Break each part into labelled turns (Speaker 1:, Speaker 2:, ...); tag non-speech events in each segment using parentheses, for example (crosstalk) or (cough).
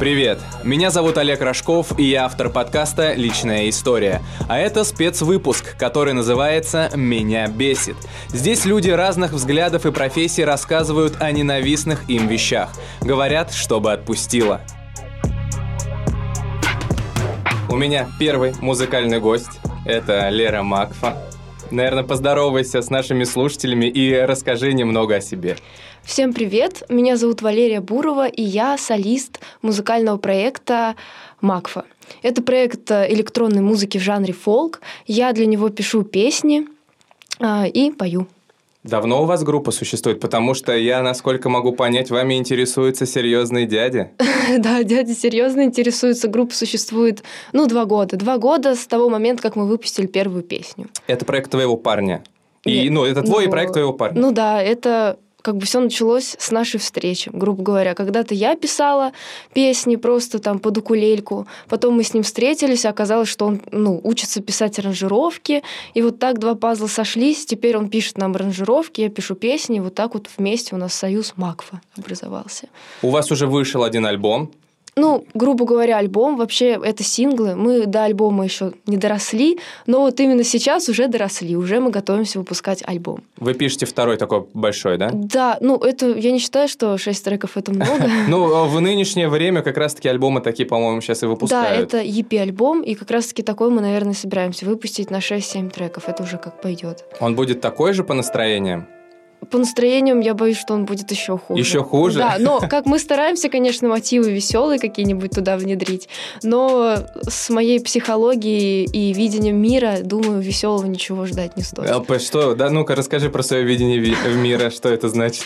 Speaker 1: Привет! Меня зовут Олег Рожков, и я автор подкаста «Личная история». А это спецвыпуск, который называется «Меня бесит». Здесь люди разных взглядов и профессий рассказывают о ненавистных им вещах. Говорят, чтобы отпустило. У меня первый музыкальный гость. Это Лера Макфа. Наверное, поздоровайся с нашими слушателями и расскажи немного о себе.
Speaker 2: Всем привет! Меня зовут Валерия Бурова, и я солист музыкального проекта Макфа. Это проект э, электронной музыки в жанре фолк. Я для него пишу песни э, и пою.
Speaker 1: Давно у вас группа существует? Потому что я, насколько могу понять, вами интересуется серьезный дядя. (laughs)
Speaker 2: Да, дядя серьезно интересуется. Группа существует, ну, два года. Два года с того момента, как мы выпустили первую песню.
Speaker 1: Это проект твоего парня? И, ну, это твой
Speaker 2: ну,
Speaker 1: проект твоего парня?
Speaker 2: Ну да, это как бы все началось с нашей встречи, грубо говоря. Когда-то я писала песни просто там под укулельку, потом мы с ним встретились, оказалось, что он ну, учится писать аранжировки, и вот так два пазла сошлись, теперь он пишет нам аранжировки, я пишу песни, и вот так вот вместе у нас союз Макфа образовался.
Speaker 1: У вас уже вышел один альбом,
Speaker 2: ну, грубо говоря, альбом, вообще это синглы. Мы до альбома еще не доросли, но вот именно сейчас уже доросли, уже мы готовимся выпускать альбом.
Speaker 1: Вы пишете второй такой большой, да?
Speaker 2: Да, ну это, я не считаю, что шесть треков это много. (laughs)
Speaker 1: Ну, в нынешнее время как раз-таки альбомы такие, по-моему, сейчас и выпускают.
Speaker 2: Да, это EP-альбом, и как раз-таки такой мы, наверное, собираемся выпустить на 6-7 треков. Это уже как пойдет.
Speaker 1: Он будет такой же по настроениям?
Speaker 2: По настроениям я боюсь, что он будет еще хуже.
Speaker 1: Еще хуже?
Speaker 2: Да, но (laughs) как мы стараемся, конечно, мотивы веселые какие-нибудь туда внедрить, но с моей психологией и видением мира, думаю, веселого ничего ждать не стоит.
Speaker 1: А, что? Да, ну-ка расскажи про свое видение мира, что это значит?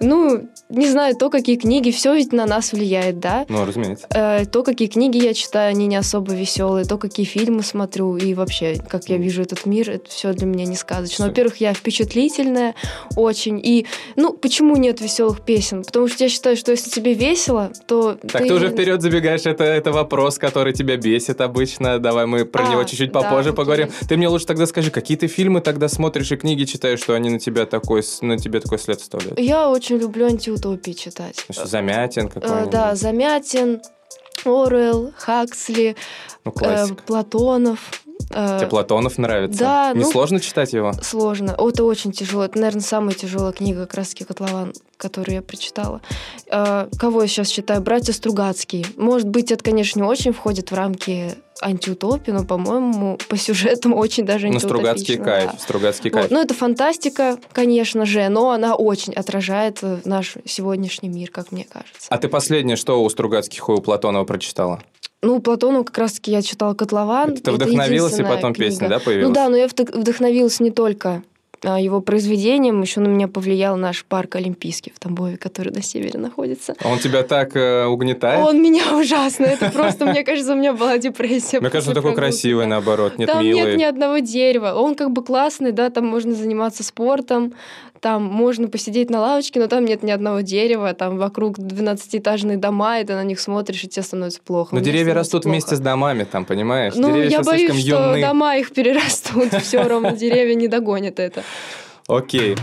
Speaker 2: Ну, не знаю, то, какие книги, все ведь на нас влияет, да?
Speaker 1: Ну, разумеется.
Speaker 2: Э, то, какие книги я читаю, они не особо веселые, то, какие фильмы смотрю, и вообще, как я вижу этот мир, это все для меня не сказочно. Во-первых, я впечатлительная, очень очень. И, ну, почему нет веселых песен? Потому что я считаю, что если тебе весело, то...
Speaker 1: Так ты, ты уже вперед забегаешь, это, это вопрос, который тебя бесит обычно. Давай мы про а, него чуть-чуть попозже да, поговорим. Ты мне лучше тогда скажи, какие ты фильмы тогда смотришь и книги читаешь, что они на тебя такой, на тебе такой след оставляют?
Speaker 2: Я очень люблю антиутопии читать.
Speaker 1: Значит, Замятин какой-нибудь?
Speaker 2: Да, Замятин, Оруэлл, Хаксли, ну, э, Платонов.
Speaker 1: Э, Тебе Платонов нравится?
Speaker 2: Да.
Speaker 1: Не ну, сложно читать его?
Speaker 2: Сложно. О, это очень тяжело. Это, наверное, самая тяжелая книга раз «Котлован», которую я прочитала. Э, кого я сейчас читаю? Братья Стругацкие. Может быть, это, конечно, не очень входит в рамки антиутопии, но, по-моему, по сюжетам (laughs) очень даже
Speaker 1: Ну, Стругацкий кайф, да. Стругацкий кайф. Вот.
Speaker 2: Ну, это фантастика, конечно же, но она очень отражает наш сегодняшний мир, как мне кажется.
Speaker 1: А ты последнее, что у Стругацких и у Платонова прочитала?
Speaker 2: Ну, Платону как раз-таки я читала «Котлован».
Speaker 1: Ты вдохновилась, и потом книга. песня, да, появилась?
Speaker 2: Ну да, но я вдохновилась не только а, его произведением. Еще на меня повлиял наш парк Олимпийский в Тамбове, который на севере находится.
Speaker 1: А он тебя так э, угнетает?
Speaker 2: Он меня (laughs) ужасно. Это просто, мне кажется, у меня была депрессия.
Speaker 1: Мне кажется, он такой красивый, наоборот, нет
Speaker 2: Там
Speaker 1: милый.
Speaker 2: нет ни одного дерева. Он как бы классный, да, там можно заниматься спортом, там можно посидеть на лавочке, но там нет ни одного дерева, там вокруг 12-этажные дома, и ты на них смотришь, и тебе становится плохо.
Speaker 1: Но деревья растут плохо. вместе с домами там, понимаешь?
Speaker 2: Ну,
Speaker 1: деревья
Speaker 2: я боюсь, что юны. дома их перерастут, все равно (laughs) деревья не догонят это.
Speaker 1: Окей.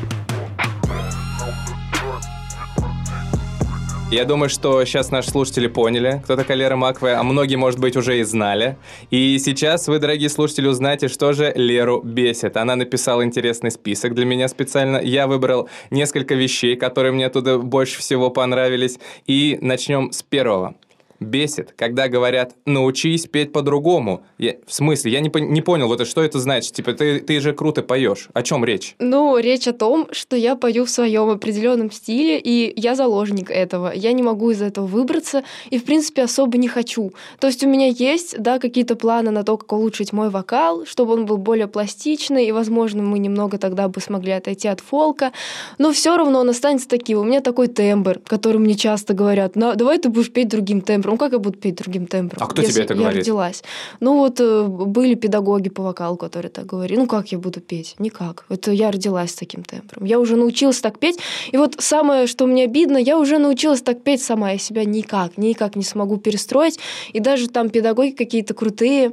Speaker 1: Я думаю, что сейчас наши слушатели поняли, кто такая Лера Макве, а многие, может быть, уже и знали. И сейчас вы, дорогие слушатели, узнаете, что же Леру бесит. Она написала интересный список для меня специально. Я выбрал несколько вещей, которые мне оттуда больше всего понравились. И начнем с первого бесит, когда говорят «научись петь по-другому». В смысле? Я не, не понял, вот что это значит? Типа, ты, ты же круто поешь. О чем речь?
Speaker 2: Ну, речь о том, что я пою в своем определенном стиле, и я заложник этого. Я не могу из этого выбраться, и, в принципе, особо не хочу. То есть у меня есть, да, какие-то планы на то, как улучшить мой вокал, чтобы он был более пластичный, и, возможно, мы немного тогда бы смогли отойти от фолка, но все равно он останется таким. У меня такой тембр, который мне часто говорят, давай ты будешь петь другим тембром ну как я буду петь другим тембром?
Speaker 1: А кто тебе это говорит?
Speaker 2: Я родилась. Ну вот э, были педагоги по вокалу, которые так говорили. Ну как я буду петь? Никак. Это я родилась с таким тембром. Я уже научилась так петь. И вот самое, что мне обидно, я уже научилась так петь сама. Я себя никак, никак не смогу перестроить. И даже там педагоги какие-то крутые,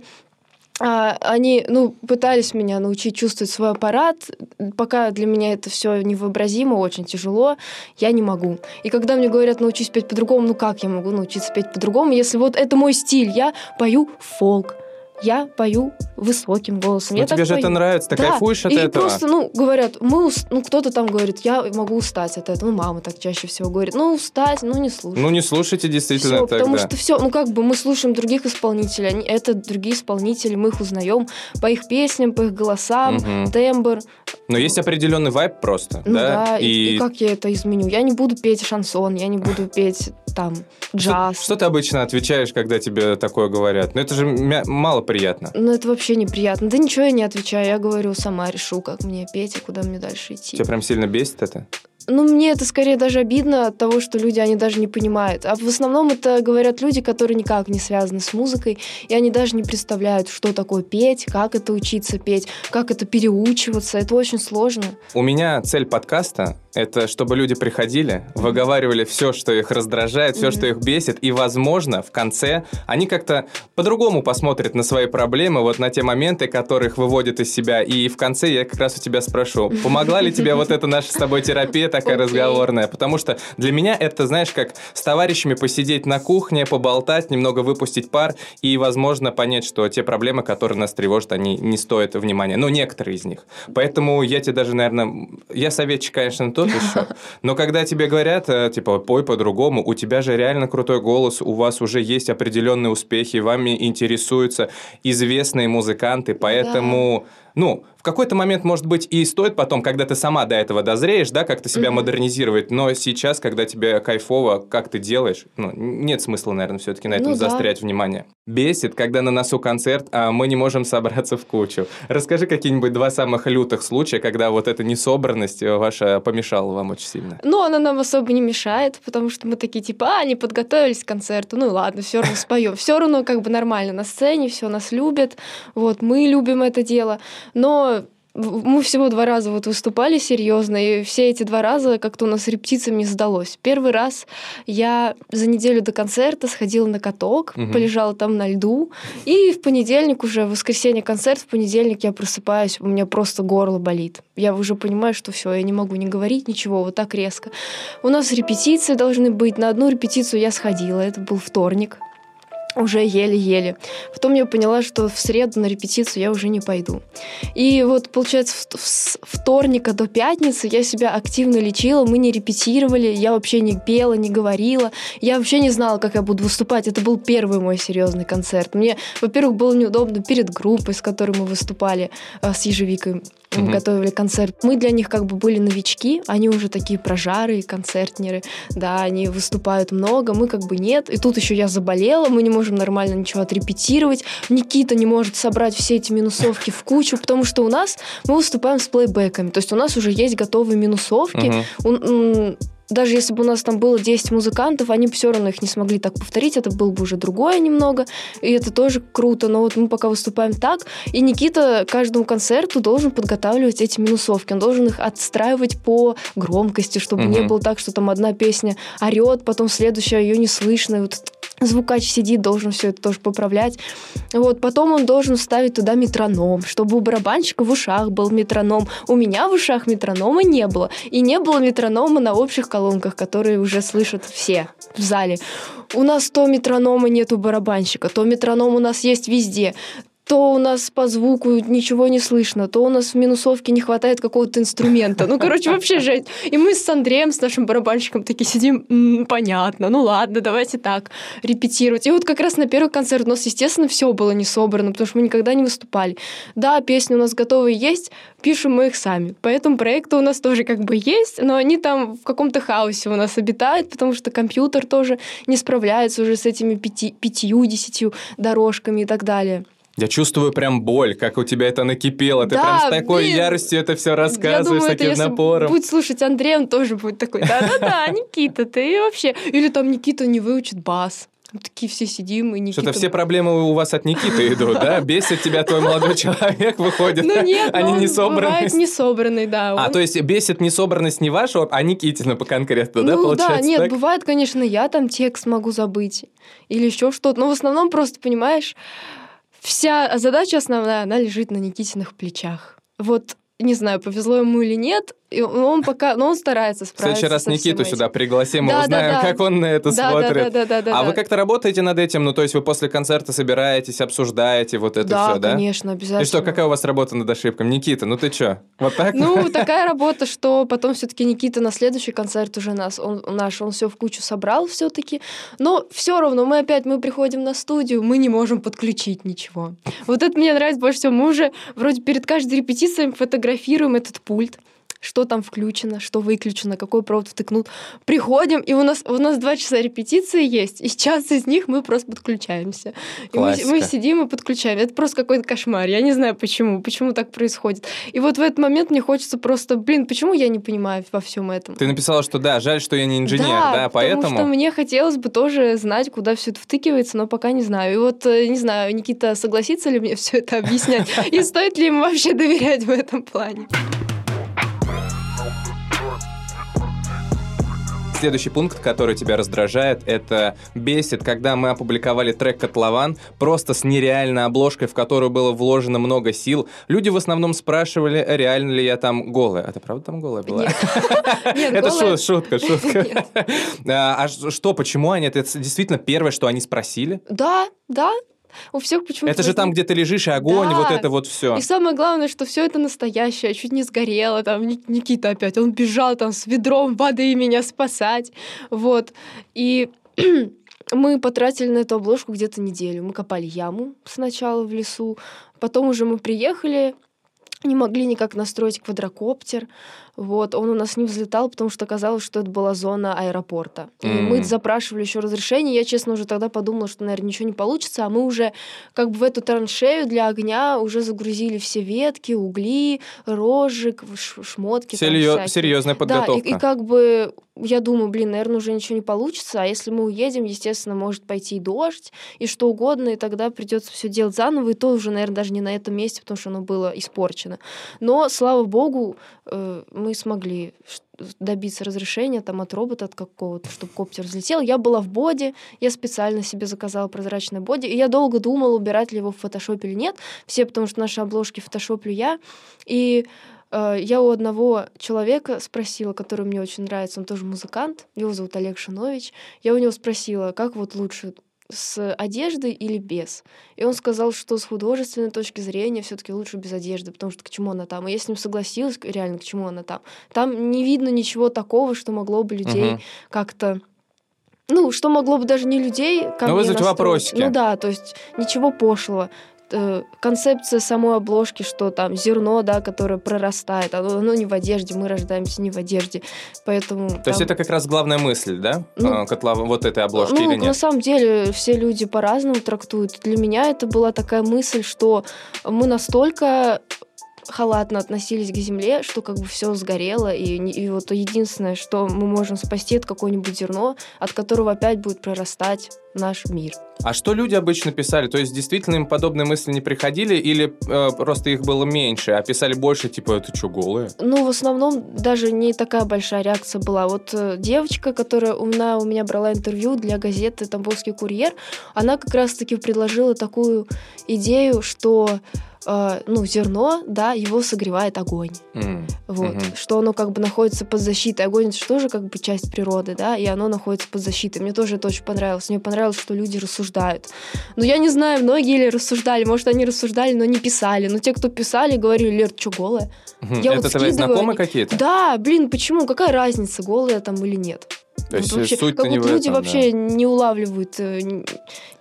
Speaker 2: а, они, ну, пытались меня научить чувствовать свой аппарат. Пока для меня это все невообразимо, очень тяжело, я не могу. И когда мне говорят, научись петь по-другому, ну как я могу научиться петь по-другому, если вот это мой стиль, я пою фолк, я пою высоким голосом.
Speaker 1: Но
Speaker 2: я
Speaker 1: тебе же
Speaker 2: пою.
Speaker 1: это нравится, ты
Speaker 2: да.
Speaker 1: кайфуешь от
Speaker 2: и
Speaker 1: этого.
Speaker 2: просто, ну, говорят, мы, ус... ну, кто-то там говорит, я могу устать от этого. Ну, мама так чаще всего говорит, ну, устать, ну, не слушай.
Speaker 1: Ну, не слушайте действительно
Speaker 2: Всё,
Speaker 1: тогда.
Speaker 2: потому что все, ну, как бы мы слушаем других исполнителей, они, это другие исполнители, мы их узнаем по их песням, по их голосам,
Speaker 1: Мгм.
Speaker 2: тембр.
Speaker 1: Но есть определенный вайб просто,
Speaker 2: Ну
Speaker 1: да?
Speaker 2: да, и... и как я это изменю? Я не буду петь шансон, я не буду (laughs) петь там джаз.
Speaker 1: Что, что ты обычно отвечаешь, когда тебе такое говорят? Ну, это же мя- мало приятно.
Speaker 2: Ну, это вообще неприятно. Да ничего я не отвечаю, я говорю, сама решу, как мне петь и куда мне дальше идти.
Speaker 1: Тебя прям сильно бесит это?
Speaker 2: Ну, мне это скорее даже обидно от того, что люди, они даже не понимают. А в основном это говорят люди, которые никак не связаны с музыкой, и они даже не представляют, что такое петь, как это учиться петь, как это переучиваться. Это очень сложно.
Speaker 1: У меня цель подкаста — это чтобы люди приходили, выговаривали все, что их раздражает, все, что их бесит, и, возможно, в конце они как-то по-другому посмотрят на свои проблемы, вот на те моменты, которые их выводят из себя. И в конце я как раз у тебя спрошу, помогла ли тебе вот эта наша с тобой терапия такая
Speaker 2: Окей.
Speaker 1: разговорная? Потому что для меня это, знаешь, как с товарищами посидеть на кухне, поболтать, немного выпустить пар и, возможно, понять, что те проблемы, которые нас тревожат, они не стоят внимания. Ну, некоторые из них. Поэтому я тебе даже, наверное, я советчик, конечно, тот (laughs) еще. Но когда тебе говорят, э, типа, пой по-другому, у тебя же реально крутой голос, у вас уже есть определенные успехи, вами интересуются известные музыканты, поэтому, ну, в какой-то момент, может быть, и стоит потом, когда ты сама до этого дозреешь, да, как-то себя
Speaker 2: Мгм.
Speaker 1: модернизировать, но сейчас, когда тебе кайфово, как ты делаешь, ну, нет смысла, наверное, все-таки на этом
Speaker 2: Ну да.
Speaker 1: заострять внимание. Бесит, когда на носу концерт, а мы не можем собраться в кучу. Расскажи какие-нибудь два самых лютых случая, когда вот эта несобранность э, ваша помешала вам очень сильно.
Speaker 2: Но она нам особо не мешает, потому что мы такие, типа, а, не подготовились к концерту, ну ладно, все равно споем. Все равно как бы нормально на сцене, все нас любят, вот, мы любим это дело. Но мы всего два раза вот выступали серьезно, и все эти два раза как-то у нас репетициям не сдалось. Первый раз я за неделю до концерта сходила на каток,
Speaker 1: Мгм.
Speaker 2: полежала там на льду, и в понедельник уже, в воскресенье концерт, в понедельник я просыпаюсь, у меня просто горло болит. Я уже понимаю, что все, я не могу не говорить ничего вот так резко. У нас репетиции должны быть. На одну репетицию я сходила, это был вторник. Уже еле-еле. Потом я поняла, что в среду на репетицию я уже не пойду. И вот, получается, с вторника до пятницы я себя активно лечила, мы не репетировали, я вообще не пела, не говорила. Я вообще не знала, как я буду выступать. Это был первый мой серьезный концерт. Мне, во-первых, было неудобно перед группой, с которой мы выступали, э, с Ежевикой. Мы
Speaker 1: Мгм.
Speaker 2: готовили концерт. Мы для них как бы были новички, они уже такие прожары, концертнеры, да, они выступают много, мы как бы нет. И тут еще я заболела, мы не можем нормально ничего отрепетировать. Никита не может собрать все эти минусовки в кучу, потому что у нас мы выступаем с плейбеками, то есть у нас уже есть готовые минусовки. М, даже если бы у нас там было 10 музыкантов, они бы все равно их не смогли так повторить, это было бы уже другое немного, и это тоже круто, но вот мы пока выступаем так, и Никита каждому концерту должен подготавливать эти минусовки, он должен их отстраивать по громкости, чтобы не
Speaker 1: Мгм.
Speaker 2: было так, что там одна песня орет, потом следующая ее не слышно, и вот звукач сидит, должен все это тоже поправлять. Вот, потом он должен ставить туда метроном, чтобы у барабанщика в ушах был метроном. У меня в ушах метронома не было. И не было метронома на общих колонках, которые уже слышат все в зале. У нас то метронома нет у барабанщика, то метроном у нас есть везде то у нас по звуку ничего не слышно, то у нас в минусовке не хватает какого-то инструмента. Ну, короче, вообще жесть. И мы с Андреем, с нашим барабанщиком, такие сидим, «М, понятно, ну ладно, давайте так, репетировать. И вот как раз на первый концерт у нас, естественно, все было не собрано, потому что мы никогда не выступали. Да, песни у нас готовые есть, пишем мы их сами. Поэтому проекты у нас тоже как бы есть, но они там в каком-то хаосе у нас обитают, потому что компьютер тоже не справляется уже с этими пяти, пятью, десятью дорожками и так далее.
Speaker 1: Я чувствую прям боль, как у тебя это накипело. Ты
Speaker 2: Да,
Speaker 1: прям с такой
Speaker 2: блин.
Speaker 1: яростью это все рассказываешь,
Speaker 2: думаю,
Speaker 1: с
Speaker 2: это
Speaker 1: таким
Speaker 2: если
Speaker 1: напором.
Speaker 2: будет слушать Андрей, он тоже будет такой, да-да-да, (laughs) Никита, ты вообще... Или там Никита не выучит бас. Мы такие все сидим, и Никита...
Speaker 1: Что-то все проблемы у вас от Никиты идут, да? (laughs) Бесит тебя твой молодой человек, выходит.
Speaker 2: Ну нет,
Speaker 1: Они не собраны.
Speaker 2: бывает не собранный, да.
Speaker 1: А, то есть бесит несобранность не ваша, а Никитина по конкретно, да,
Speaker 2: ну
Speaker 1: получается
Speaker 2: да, нет, бывает, конечно, я там текст могу забыть или еще что-то, но в основном просто, понимаешь, вся задача основная, она лежит на Никитиных плечах. Вот не знаю, повезло ему или нет, и он пока, но он старается справиться.
Speaker 1: В следующий раз Никиту сюда
Speaker 2: этим.
Speaker 1: пригласим, мы
Speaker 2: Да, да,
Speaker 1: узнаем,
Speaker 2: да.
Speaker 1: как он на это
Speaker 2: Да,
Speaker 1: смотрит.
Speaker 2: да, да, да, да,
Speaker 1: а
Speaker 2: да.
Speaker 1: вы как-то работаете над этим? Ну, то есть вы после концерта собираетесь, обсуждаете вот это
Speaker 2: да,
Speaker 1: все, да?
Speaker 2: конечно, обязательно.
Speaker 1: И что, какая у вас работа над ошибками? Никита, ну ты чё? Вот так?
Speaker 2: Ну, (laughs) такая работа, что потом все-таки Никита на следующий концерт уже нас, он наш, он все в кучу собрал все-таки. Но все равно мы опять мы приходим на студию, мы не можем подключить ничего. Вот это мне нравится больше всего. Мы уже вроде перед каждой репетицией фотографируем этот пульт что там включено, что выключено, какой провод втыкнут. Приходим, и у нас, у нас два часа репетиции есть, и час из них мы просто подключаемся. И мы, мы сидим и подключаем. Это просто какой-то кошмар. Я не знаю почему, почему так происходит. И вот в этот момент мне хочется просто, блин, почему я не понимаю во всем этом?
Speaker 1: Ты написала, что да, жаль, что я не инженер, да, поэтому...
Speaker 2: потому что мне хотелось бы тоже знать, куда все это втыкивается, но пока не знаю. И вот, э, не знаю, Никита согласится ли мне все это объяснять, (laughs) и стоит ли ему вообще доверять в этом плане.
Speaker 1: Следующий пункт, который тебя раздражает, это бесит, когда мы опубликовали трек «Котлован» просто с нереальной обложкой, в которую было вложено много сил. Люди в основном спрашивали, реально ли я там голая. А ты правда там голая была? (laughs) Это шутка, шутка. (laughs) А а что, почему они? Это действительно первое, что они спросили?
Speaker 2: Да, да. У всех почему-то...
Speaker 1: Это же там,
Speaker 2: возник-
Speaker 1: где ты лежишь, и огонь,
Speaker 2: Да.
Speaker 1: вот это вот все.
Speaker 2: И самое главное, что все это настоящее, чуть не сгорело, там Ник- Никита опять, он бежал там с ведром воды меня спасать, вот. И (clears throat) мы потратили на эту обложку где-то неделю. Мы копали яму сначала в лесу, потом уже мы приехали, не могли никак настроить квадрокоптер. Вот, он у нас не взлетал, потому что оказалось, что это была зона аэропорта. И
Speaker 1: М.
Speaker 2: мы запрашивали еще разрешение. Я, честно, уже тогда подумала, что, наверное, ничего не получится, а мы уже как бы в эту траншею для огня уже загрузили все ветки, угли, рожек, шмотки.
Speaker 1: Серьё-. Серьезная
Speaker 2: Да, и,
Speaker 1: подготовка.
Speaker 2: и как бы я думаю, блин, наверное, уже ничего не получится, а если мы уедем, естественно, может пойти и дождь, и что угодно, и тогда придется все делать заново, и то уже, наверное, даже не на этом месте, потому что оно было испорчено. Но, слава богу, э, мы смогли добиться разрешения там от робота от какого-то, чтобы коптер взлетел. Я была в боди, я специально себе заказала прозрачное боди, и я долго думала, убирать ли его в фотошопе или нет. Все, потому что наши обложки фотошоплю я. И э, я у одного человека спросила, который мне очень нравится, он тоже музыкант, его зовут Олег Шинович. Я у него спросила, как вот лучше с одеждой или без. И он сказал, что с художественной точки зрения все-таки лучше без одежды, потому что к чему она там. И я с ним согласилась, реально, к чему она там. Там не видно ничего такого, что могло бы людей
Speaker 1: Мгм.
Speaker 2: как-то ну, что могло бы даже не людей ко
Speaker 1: Ну,
Speaker 2: мне
Speaker 1: вызвать
Speaker 2: настроить.
Speaker 1: вопросики.
Speaker 2: Ну да, то есть ничего пошлого. Э, Концепция самой обложки, что там зерно, да, которое прорастает, оно, оно не в одежде, мы рождаемся не в одежде, поэтому...
Speaker 1: То есть это как раз главная мысль, да?
Speaker 2: Ну,
Speaker 1: А, Котлова, вот этой обложки
Speaker 2: ну,
Speaker 1: или
Speaker 2: на
Speaker 1: нет?
Speaker 2: самом деле все люди по-разному трактуют. Для меня это была такая мысль, что мы настолько халатно относились к земле, что как бы все сгорело, и, и вот единственное, что мы можем спасти, это какое-нибудь зерно, от которого опять будет прорастать наш мир.
Speaker 1: А что люди обычно писали? То есть действительно им подобные мысли не приходили или э, просто их было меньше, а писали больше, типа, это что, голые?
Speaker 2: Ну, в основном даже не такая большая реакция была. Вот э, девочка, которая у меня, у меня брала интервью для газеты «Тамбовский курьер», она как раз-таки предложила такую идею, что э, ну, зерно, да, его согревает огонь.
Speaker 1: М,
Speaker 2: Вот,
Speaker 1: мгм.
Speaker 2: что оно как бы находится под защитой. Огонь это же тоже как бы часть природы, да, и оно находится под защитой. Мне тоже это очень понравилось. Мне понравилось, что люди рассуждают. Но я не знаю, многие ли рассуждали. Может, они рассуждали, но не писали. Но те, кто писали, говорили, Лер, что, голая?
Speaker 1: Мгм.
Speaker 2: Я
Speaker 1: Это
Speaker 2: вот
Speaker 1: твои
Speaker 2: скидываю,
Speaker 1: знакомые
Speaker 2: они-
Speaker 1: какие-то?
Speaker 2: Да, блин, почему? Какая разница, голая там или нет?
Speaker 1: То есть
Speaker 2: Вот вообще,
Speaker 1: суть-то
Speaker 2: как
Speaker 1: не
Speaker 2: вот
Speaker 1: в
Speaker 2: люди
Speaker 1: этом,
Speaker 2: вообще не улавливают, э, не,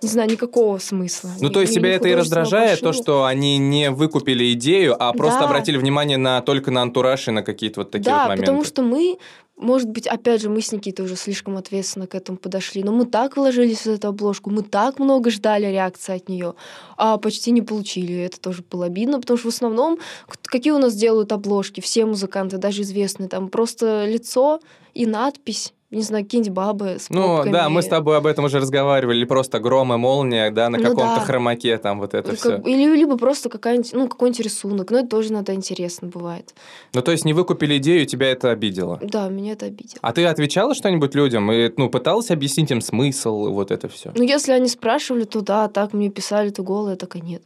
Speaker 2: не знаю, никакого смысла.
Speaker 1: Ну,
Speaker 2: Ни-
Speaker 1: то есть тебя это и раздражает, то,
Speaker 2: пошива.
Speaker 1: что они не выкупили идею, а просто
Speaker 2: Да.
Speaker 1: обратили внимание на только на антураж и на какие-то вот такие
Speaker 2: да,
Speaker 1: вот моменты.
Speaker 2: потому что мы, может быть, опять же, мы с Никитой уже слишком ответственно к этому подошли, но мы так вложились в эту обложку, мы так много ждали реакции от нее, а почти не получили. Это тоже было обидно, потому что в основном, какие у нас делают обложки, все музыканты, даже известные, там просто лицо и надпись, не знаю, какие-нибудь бабы с
Speaker 1: Ну,
Speaker 2: попками.
Speaker 1: да, мы с тобой об этом уже разговаривали, или просто гром и молния, да, на
Speaker 2: Ну
Speaker 1: каком-то
Speaker 2: да.
Speaker 1: хромаке, там вот это
Speaker 2: Ну,
Speaker 1: все.
Speaker 2: как- Или либо просто какая-нибудь, ну, какой-нибудь рисунок. Но это тоже иногда интересно бывает.
Speaker 1: Ну, то есть не выкупили идею, тебя это обидело.
Speaker 2: Да, меня это обидело.
Speaker 1: А ты отвечала что-нибудь людям и, ну, пыталась объяснить им смысл вот это все?
Speaker 2: Ну, если они спрашивали, то да, так мне писали, то голая, так и нет.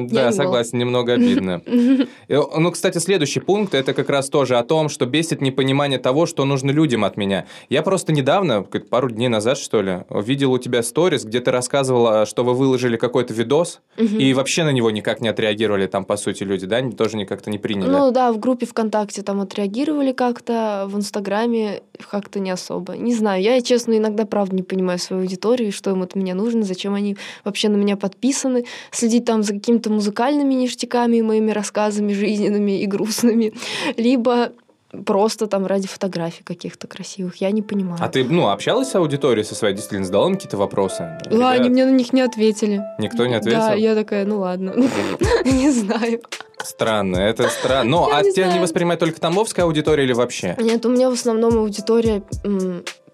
Speaker 1: Да, согласен, немного обидно. (laughs) Ну, кстати, следующий пункт, это как раз тоже о том, что бесит непонимание того, что нужно людям от меня. Я просто недавно, пару дней назад, что ли, видел у тебя сторис, где ты рассказывала, что вы выложили какой-то видос, и вообще на него никак не отреагировали там, по сути, люди, да? Тоже никак-то не приняли.
Speaker 2: Ну да, в группе ВКонтакте там отреагировали как-то, в Инстаграме как-то не особо. Не знаю, я, честно, иногда правда не понимаю свою аудиторию, что им от меня нужно, зачем они вообще на меня подписаны, следить там за какими-то музыкальными ништяками, моими рассказами жизненными и грустными, либо просто там ради фотографий каких-то красивых. Я не понимаю.
Speaker 1: А ты, ну, общалась с аудиторией со своей, действительно, задала им какие-то вопросы?
Speaker 2: Да, они мне на них не ответили.
Speaker 1: Никто не ответил?
Speaker 2: Да, я такая, ну ладно, (laughs) не знаю.
Speaker 1: Странно, это странно. Но а тебя не воспринимает только тамбовская аудитория или вообще?
Speaker 2: Нет, у меня в основном аудитория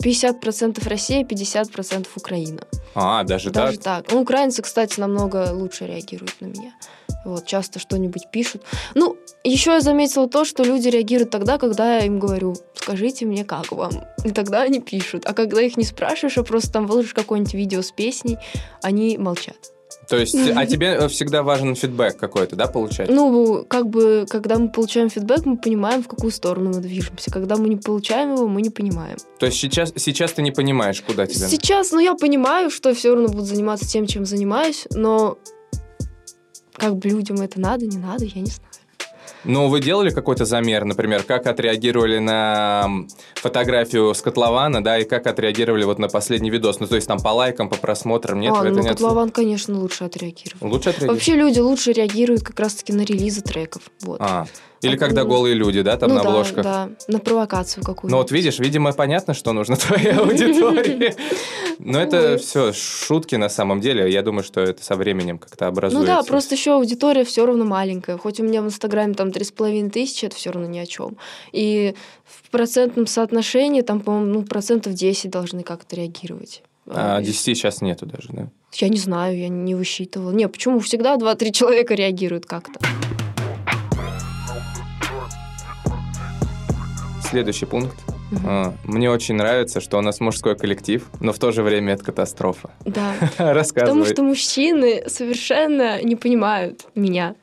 Speaker 2: 50% Россия, 50% Украина.
Speaker 1: А, даже,
Speaker 2: даже
Speaker 1: так?
Speaker 2: так? Ну, украинцы, кстати, намного лучше реагируют на меня. Вот, часто что-нибудь пишут. Ну, еще я заметила то, что люди реагируют тогда, когда я им говорю, скажите мне, как вам? И тогда они пишут. А когда их не спрашиваешь, а просто там выложишь какое-нибудь видео с песней, они молчат.
Speaker 1: То есть, а (laughs) тебе э, всегда важен фидбэк какой-то, да, получается?
Speaker 2: Ну, как бы, когда мы получаем фидбэк, мы понимаем, в какую сторону мы движемся. Когда мы не получаем его, мы не понимаем.
Speaker 1: То есть сейчас, сейчас ты не понимаешь, куда тебе?
Speaker 2: Сейчас, ну, я понимаю, что я все равно буду заниматься тем, чем занимаюсь, но как бы людям это надо, не надо, я не знаю.
Speaker 1: Ну, вы делали какой-то замер, например, как отреагировали на фотографию с котлована, да, и как отреагировали вот на последний видос? Ну, то есть там по лайкам, по просмотрам, нет?
Speaker 2: А,
Speaker 1: ну,
Speaker 2: на котлован, конечно, лучше отреагировал.
Speaker 1: Лучше отреагировал?
Speaker 2: Вообще люди лучше реагируют как раз-таки на релизы треков, вот.
Speaker 1: А, или когда голые люди, да, там
Speaker 2: ну,
Speaker 1: на обложках.
Speaker 2: Да, да, на провокацию какую-то.
Speaker 1: Ну вот видишь, видимо, понятно, что нужно (laughs) твоей аудитории. (laughs) Но это все шутки на самом деле. Я думаю, что это со временем как-то образуется.
Speaker 2: Ну да, просто еще аудитория все равно маленькая. Хоть у меня в Инстаграме там три с половиной тысячи, это все равно ни о чем. И в процентном соотношении там, по-моему, ну, процентов 10 должны как-то реагировать.
Speaker 1: А 10 сейчас нету даже, да?
Speaker 2: Я не знаю, я не высчитывала. Не, почему всегда 2-3 человека реагируют как-то?
Speaker 1: Следующий пункт. Угу. Мне очень нравится, что у нас мужской коллектив, но в то же время это катастрофа.
Speaker 2: Да. (laughs)
Speaker 1: Рассказывай.
Speaker 2: Потому что мужчины совершенно не понимают меня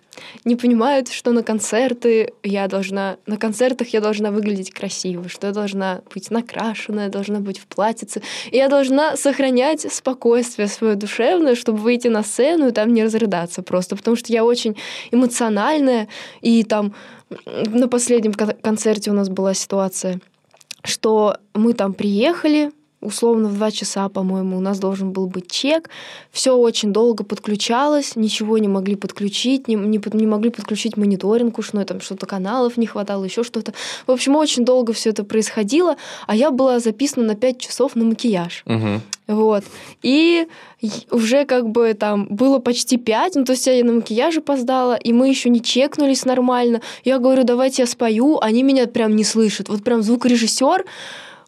Speaker 2: не понимают, что на концерты я должна, на концертах я должна выглядеть красиво, что я должна быть накрашенная, должна быть в платьице. И я должна сохранять спокойствие свое душевное, чтобы выйти на сцену и там не разрыдаться просто, потому что я очень эмоциональная, и там на последнем концерте у нас была ситуация, что мы там приехали, условно в два часа, по-моему, у нас должен был быть чек. Все очень долго подключалось, ничего не могли подключить, не, не, не могли подключить мониторинг ну, там что-то каналов не хватало, еще что-то. В общем, очень долго все это происходило, а я была записана на 5 часов на макияж.
Speaker 1: Угу.
Speaker 2: Вот. И уже как бы там было почти 5, ну, то есть я на макияж опоздала, и мы еще не чекнулись нормально. Я говорю, давайте я спою, они меня прям не слышат. Вот прям звукорежиссер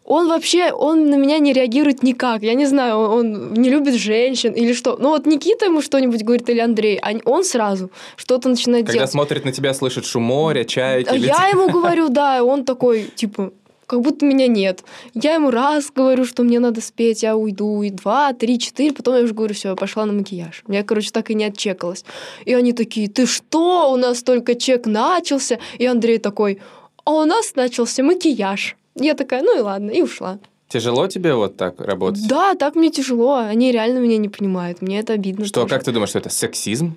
Speaker 2: он вообще, он на меня не реагирует никак. Я не знаю, он, не любит женщин или что. Ну вот Никита ему что-нибудь говорит или Андрей, а он сразу что-то начинает
Speaker 1: Когда
Speaker 2: делать.
Speaker 1: Когда смотрит на тебя, слышит шум моря, чайки.
Speaker 2: Я
Speaker 1: летят.
Speaker 2: ему (laughs) говорю, да, он такой, типа, как будто меня нет. Я ему раз говорю, что мне надо спеть, я уйду, и два, три, четыре, потом я уже говорю, все, я пошла на макияж. Я, короче, так и не отчекалась. И они такие, ты что, у нас только чек начался? И Андрей такой, а у нас начался макияж. Я такая, ну и ладно, и ушла.
Speaker 1: Тяжело тебе вот так работать?
Speaker 2: Да, так мне тяжело. Они реально меня не понимают. Мне это обидно.
Speaker 1: Что,
Speaker 2: тоже.
Speaker 1: как ты думаешь, что это сексизм?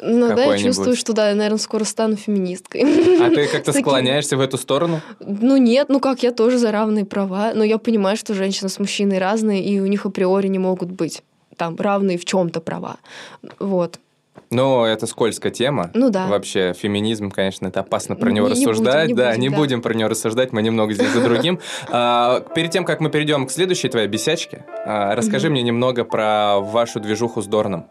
Speaker 2: Ну да, я чувствую, что да, я, наверное, скоро стану феминисткой.
Speaker 1: А ты как-то склоняешься в эту сторону?
Speaker 2: Ну нет, ну как, я тоже за равные права, но я понимаю, что женщина с мужчиной разные, и у них априори не могут быть там равные в чем-то права. Вот.
Speaker 1: Ну, это скользкая тема.
Speaker 2: Ну да.
Speaker 1: Вообще, феминизм, конечно, это опасно про него
Speaker 2: не,
Speaker 1: рассуждать.
Speaker 2: Не будем, не
Speaker 1: да,
Speaker 2: будем,
Speaker 1: не
Speaker 2: да.
Speaker 1: будем про него рассуждать, мы немного здесь за другим. А, перед тем, как мы перейдем к следующей твоей бесячке, а, расскажи мне немного про вашу движуху с Дорном.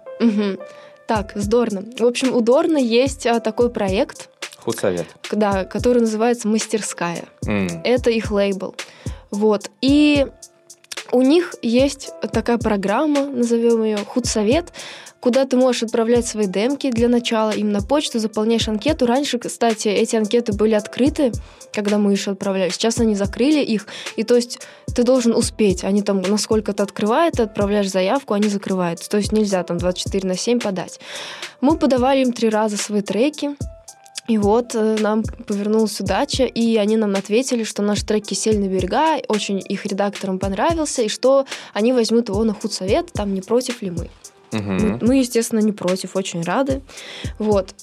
Speaker 2: Так, с Дорном. В общем, у Дорна есть а, такой проект.
Speaker 1: Худсовет.
Speaker 2: Да, который называется «Мастерская». Это их лейбл. Вот. И У них есть такая программа, назовем ее худсовет, куда ты можешь отправлять свои демки для начала, им на почту, заполняешь анкету. Раньше, кстати, эти анкеты были открыты, когда мы еще отправляли. Сейчас они закрыли их, и то есть ты должен успеть. Они там, насколько ты открывают, ты отправляешь заявку, они закрываются. То есть нельзя там 24 на 7 подать. Мы подавали им три раза свои треки, и вот э, нам повернулась удача, и они нам ответили, что наш трек «Кисель на берега» очень их редакторам понравился, и что они возьмут его на худсовет, там не против ли мы.
Speaker 1: Угу.
Speaker 2: Мы, мы, естественно, не против, очень рады. Вот.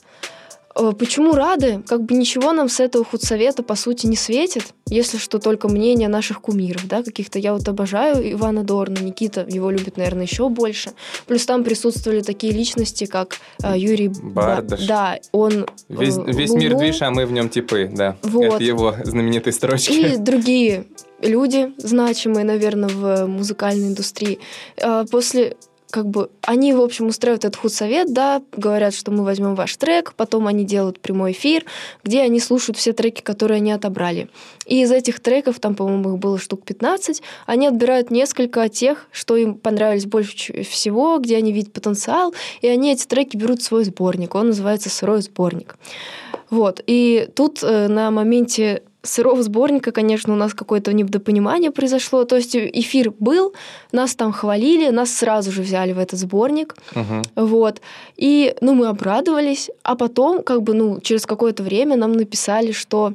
Speaker 2: Э, Почему рады? Как бы ничего нам с этого худсовета, по сути, не светит, если что только мнение наших кумиров, да, каких-то. Я вот обожаю Ивана Дорна, Никита его любит, наверное, еще больше. Плюс там присутствовали такие личности, как э, Юрий
Speaker 1: Бардаш.
Speaker 2: Ба- Да, он... э,
Speaker 1: Весь, весь мир движ, а мы в нем типы, да.
Speaker 2: Вот.
Speaker 1: Это его знаменитые строчки.
Speaker 2: И другие люди, значимые, наверное, в музыкальной индустрии. Э, После как бы они, в общем, устраивают этот худсовет, да, говорят, что мы возьмем ваш трек, потом они делают прямой эфир, где они слушают все треки, которые они отобрали. И из этих треков, там, по-моему, их было штук 15, они отбирают несколько тех, что им понравились больше всего, где они видят потенциал, и они эти треки берут в свой сборник. Он называется «Сырой сборник». Вот. И тут э, на моменте сырого сборника, конечно, у нас какое-то недопонимание произошло. То есть эфир был, нас там хвалили, нас сразу же взяли в этот сборник.
Speaker 1: Мгм.
Speaker 2: Вот. И, ну, мы обрадовались, а потом, как бы, ну, через какое-то время нам написали, что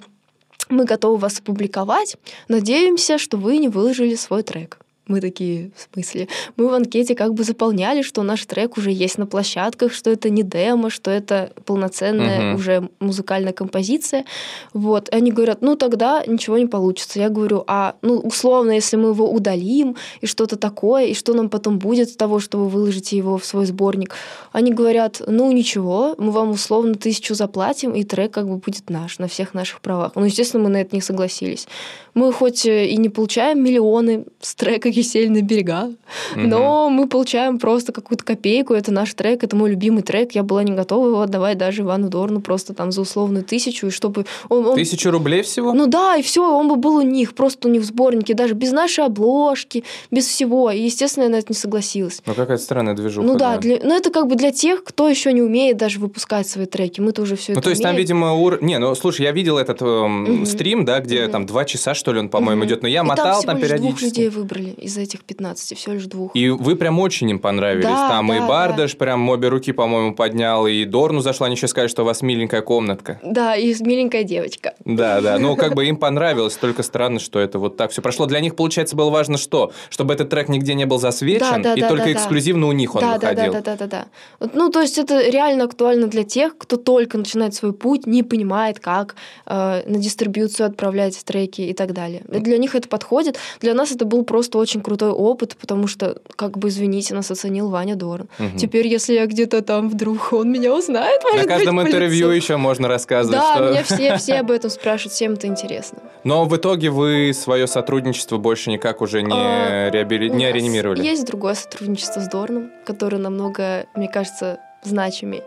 Speaker 2: мы готовы вас опубликовать, надеемся, что вы не выложили свой трек. Мы такие, в смысле? Мы в анкете как бы заполняли, что наш трек уже есть на площадках, что это не демо, что это полноценная
Speaker 1: Мгм.
Speaker 2: уже музыкальная композиция. Вот. И они говорят, ну тогда ничего не получится. Я говорю, а ну условно, если мы его удалим и что-то такое, и что нам потом будет с того, что вы выложите его в свой сборник? Они говорят, ну ничего, мы вам условно тысячу заплатим, и трек как бы будет наш, на всех наших правах. Ну, естественно, мы на это не согласились. Мы хоть э, и не получаем миллионы с трека «Кисель на берега», но мы получаем просто какую-то копейку. Это наш трек, это мой любимый трек. Я была не готова его отдавать даже Ивану Дорну просто там за условную тысячу, и чтобы он... он-
Speaker 1: Тысячу рублей всего?
Speaker 2: ну да, и все, он бы был у них, просто у них в сборнике, даже без нашей обложки, без всего. И, естественно, я на это не согласилась.
Speaker 1: Ну, какая-то странная движуха.
Speaker 2: Ну да, для, ну это как бы для тех, кто еще не умеет даже выпускать свои треки. Мы-то уже все
Speaker 1: Ну,
Speaker 2: это
Speaker 1: то есть там,
Speaker 2: умеем.
Speaker 1: видимо, ур... Не, ну, слушай, я видел этот эм, стрим, да, где там два часа, что ли, он, по-моему, идет. Но я
Speaker 2: И
Speaker 1: мотал
Speaker 2: там,
Speaker 1: там,
Speaker 2: двух
Speaker 1: периодически.
Speaker 2: людей выбрали из этих 15, всего лишь двух.
Speaker 1: И вы прям очень им понравились.
Speaker 2: Да,
Speaker 1: там и
Speaker 2: да,
Speaker 1: Бардаш прям обе руки, по-моему, поднял, и Дорну зашла, они еще сказали, что у вас миленькая комнатка.
Speaker 2: Да, и миленькая девочка.
Speaker 1: Да, да. Ну, как бы (laughs) им понравилось, только странно, что это вот так все прошло. Для них, получается, было важно что? Чтобы этот трек нигде не был засвечен,
Speaker 2: Да, да,
Speaker 1: и
Speaker 2: да,
Speaker 1: только
Speaker 2: да, да.
Speaker 1: эксклюзивно у них он
Speaker 2: да, да,
Speaker 1: выходил.
Speaker 2: да, да, да, да, да. Ну, то есть это реально актуально для тех, кто только начинает свой путь, не понимает, как э, на дистрибьюцию отправлять треки и так далее. И Для них это подходит. Для нас это был просто очень крутой опыт, потому что, как бы, извините, нас оценил Ваня Дорн.
Speaker 1: Мгм.
Speaker 2: Теперь, если я где-то там вдруг он меня узнает, может
Speaker 1: На
Speaker 2: быть,
Speaker 1: каждом
Speaker 2: по
Speaker 1: интервью еще можно рассказывать,
Speaker 2: Да,
Speaker 1: что...
Speaker 2: меня все, (laughs) все об этом спрашивают, всем это интересно.
Speaker 1: Но в итоге вы свое сотрудничество больше никак уже не,
Speaker 2: А,
Speaker 1: реабили- не реанимировали.
Speaker 2: Есть другое сотрудничество с Дорном, которое намного, мне кажется, значимей.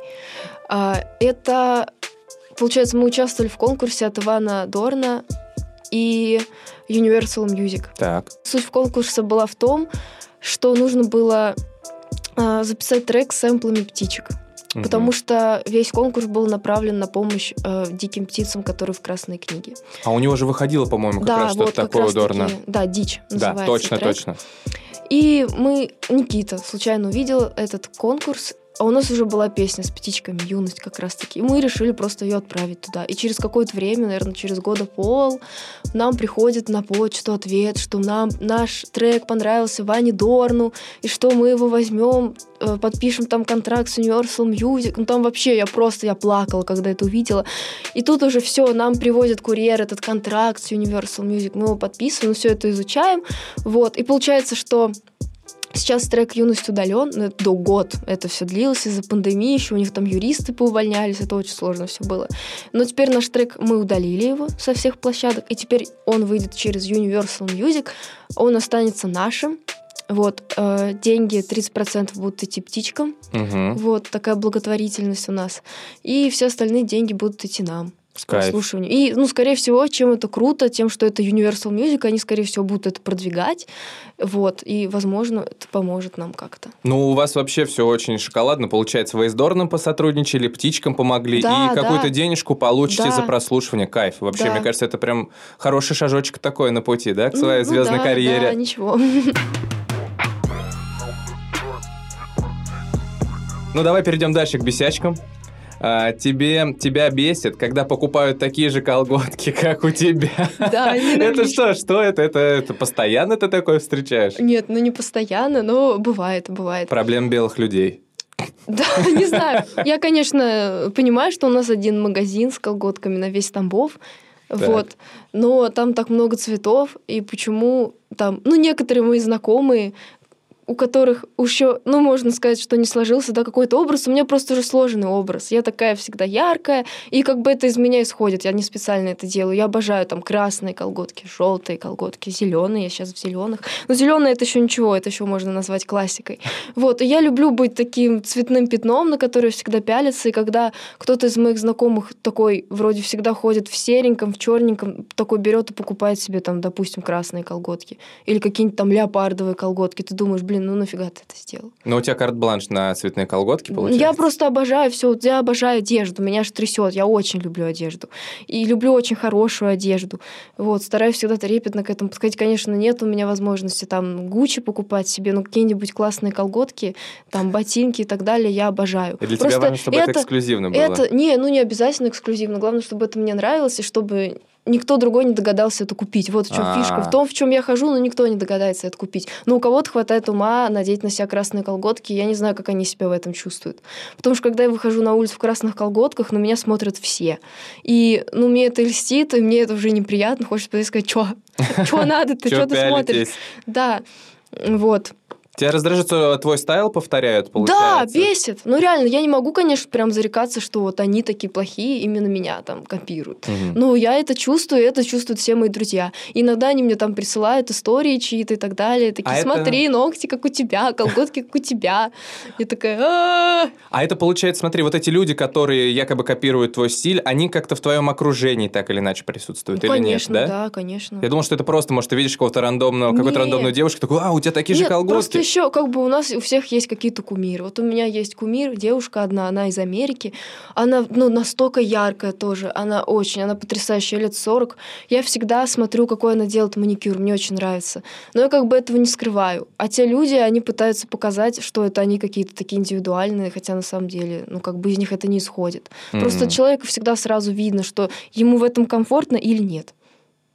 Speaker 2: А, Это, получается, мы участвовали в конкурсе от Ивана Дорна и Universal Music.
Speaker 1: Так.
Speaker 2: Суть в конкурсе была в том, что нужно было а, записать трек с сэмплами птичек.
Speaker 1: Мгм.
Speaker 2: Потому что весь конкурс был направлен на помощь э, диким птицам, которые в Красной книге.
Speaker 1: А у него же выходило, по-моему, как раз что-то
Speaker 2: как
Speaker 1: такое у
Speaker 2: раз-таки,
Speaker 1: Дорна.
Speaker 2: Да, дичь
Speaker 1: Да, точно,
Speaker 2: трек.
Speaker 1: точно.
Speaker 2: И мы, Никита, случайно увидел этот конкурс, а у нас уже была песня с птичками «Юность» как раз-таки. И мы решили просто ее отправить туда. И через какое-то время, наверное, через года пол, нам приходит на почту ответ, что нам наш трек понравился Ване Дорну, и что мы его возьмем, э, подпишем там контракт с Universal Music. Ну там вообще я просто, я плакала, когда это увидела. И тут уже все, нам привозят курьер этот контракт с Universal Music, мы его подписываем, все это изучаем. Вот. И получается, что Сейчас трек «Юность» удален, но это до год это все длилось из-за пандемии, еще у них там юристы поувольнялись, это очень сложно все было. Но теперь наш трек, мы удалили его со всех площадок, и теперь он выйдет через Universal Music, он останется нашим. Вот, э, деньги 30% будут идти птичкам,
Speaker 1: Мгм.
Speaker 2: вот такая благотворительность у нас, и все остальные деньги будут идти нам. Прослушиванием. И, ну, скорее всего, чем это круто, тем, что это Universal Music, они, скорее всего, будут это продвигать. Вот. И, возможно, это поможет нам как-то.
Speaker 1: Ну, у вас вообще все очень шоколадно. Получается, вы с Дорном посотрудничали, птичкам помогли,
Speaker 2: Да,
Speaker 1: и какую-то
Speaker 2: да.
Speaker 1: денежку получите
Speaker 2: Да.
Speaker 1: за прослушивание. Кайф. Вообще,
Speaker 2: Да.
Speaker 1: мне кажется, это прям хороший шажочек такой на пути, да, к своей
Speaker 2: ну
Speaker 1: звездной
Speaker 2: да,
Speaker 1: карьере.
Speaker 2: Да, ничего.
Speaker 1: Ну, давай перейдем дальше к бесячкам. А, тебе, тебя бесит, когда покупают такие же колготки, (laughs) как у тебя.
Speaker 2: Да,
Speaker 1: Это что, что это? это? Это постоянно ты такое встречаешь?
Speaker 2: Нет, ну не постоянно, но бывает, бывает.
Speaker 1: Проблем белых людей.
Speaker 2: Да, (laughs) не знаю. Я, конечно, понимаю, что у нас один магазин с колготками на весь Тамбов. Вот. Но там так много цветов, и почему там, ну, некоторые мои знакомые, у которых еще, ну, можно сказать, что не сложился, да, какой-то образ, у меня просто уже сложенный образ. Я такая всегда яркая, и как бы это из меня исходит. Я не специально это делаю. Я обожаю там красные колготки, желтые колготки, зеленые. Я сейчас в зеленых. Но зеленые это еще ничего, это еще можно назвать классикой. Вот, и я люблю быть таким цветным пятном, на которое всегда пялится, и когда кто-то из моих знакомых такой вроде всегда ходит в сереньком, в черненьком, такой берет и покупает себе там, допустим, красные колготки или какие-нибудь там леопардовые колготки, ты думаешь, блин, ну нафига ты это сделал?
Speaker 1: Но у тебя карт-бланш на цветные колготки, получается?
Speaker 2: Я просто обожаю все, я обожаю одежду, меня аж трясет, я очень люблю одежду. И люблю очень хорошую одежду. Вот, стараюсь всегда трепетно к этому подходить. Конечно, нет у меня возможности там Гуччи покупать себе, но какие-нибудь классные колготки, там ботинки и так далее я обожаю.
Speaker 1: И для
Speaker 2: Просто
Speaker 1: тебя важно, чтобы это, эксклюзивно было.
Speaker 2: это, не, ну не обязательно эксклюзивно. Главное, чтобы это мне нравилось, и чтобы никто другой не догадался это купить. Вот в чем
Speaker 1: А.
Speaker 2: фишка. В том, в чем я хожу, но никто не догадается это купить. Но у кого-то хватает ума надеть на себя красные колготки. Я не знаю, как они себя в этом чувствуют. Потому что когда я выхожу на улицу в красных колготках, на меня смотрят все. И, ну, мне это льстит, и мне это уже неприятно. Хочется сказать, что? Что надо-то?
Speaker 1: Чё (laughs)
Speaker 2: Что ты смотришь? Да. Вот.
Speaker 1: Тебя раздражает, что твой стайл повторяют,
Speaker 2: Да,
Speaker 1: получается?
Speaker 2: бесит. Ну реально, я не могу, конечно, прям зарекаться, что вот они такие плохие, именно меня там копируют.
Speaker 1: Мгм.
Speaker 2: Ну, я это чувствую, и это чувствуют все мои друзья. Иногда они мне там присылают истории чьи-то и так далее. Такие,
Speaker 1: А это-
Speaker 2: смотри, ногти как у тебя, колготки как у тебя. Я такая.
Speaker 1: А это получается, смотри, вот эти люди, которые якобы копируют твой стиль, они как-то в твоем окружении так или иначе присутствуют,
Speaker 2: Ну,
Speaker 1: или нет, да?
Speaker 2: да, конечно.
Speaker 1: Я думал, что это просто, может, ты видишь какого-то рандомного, какую-то рандомную девушку, такой, а, у тебя такие же колготки.
Speaker 2: Просто еще как бы у нас у всех есть какие-то кумиры. Вот у меня есть кумир, девушка одна, она из Америки. Она ну, настолько яркая тоже. Она очень, она потрясающая, лет 40. Я всегда смотрю, какой она делает маникюр, мне очень нравится. Но я как бы этого не скрываю. А те люди, они пытаются показать, что это они какие-то такие индивидуальные, хотя на самом деле, ну как бы из них это не исходит. Просто
Speaker 1: Мгм.
Speaker 2: человеку всегда сразу видно, что ему в этом комфортно или нет.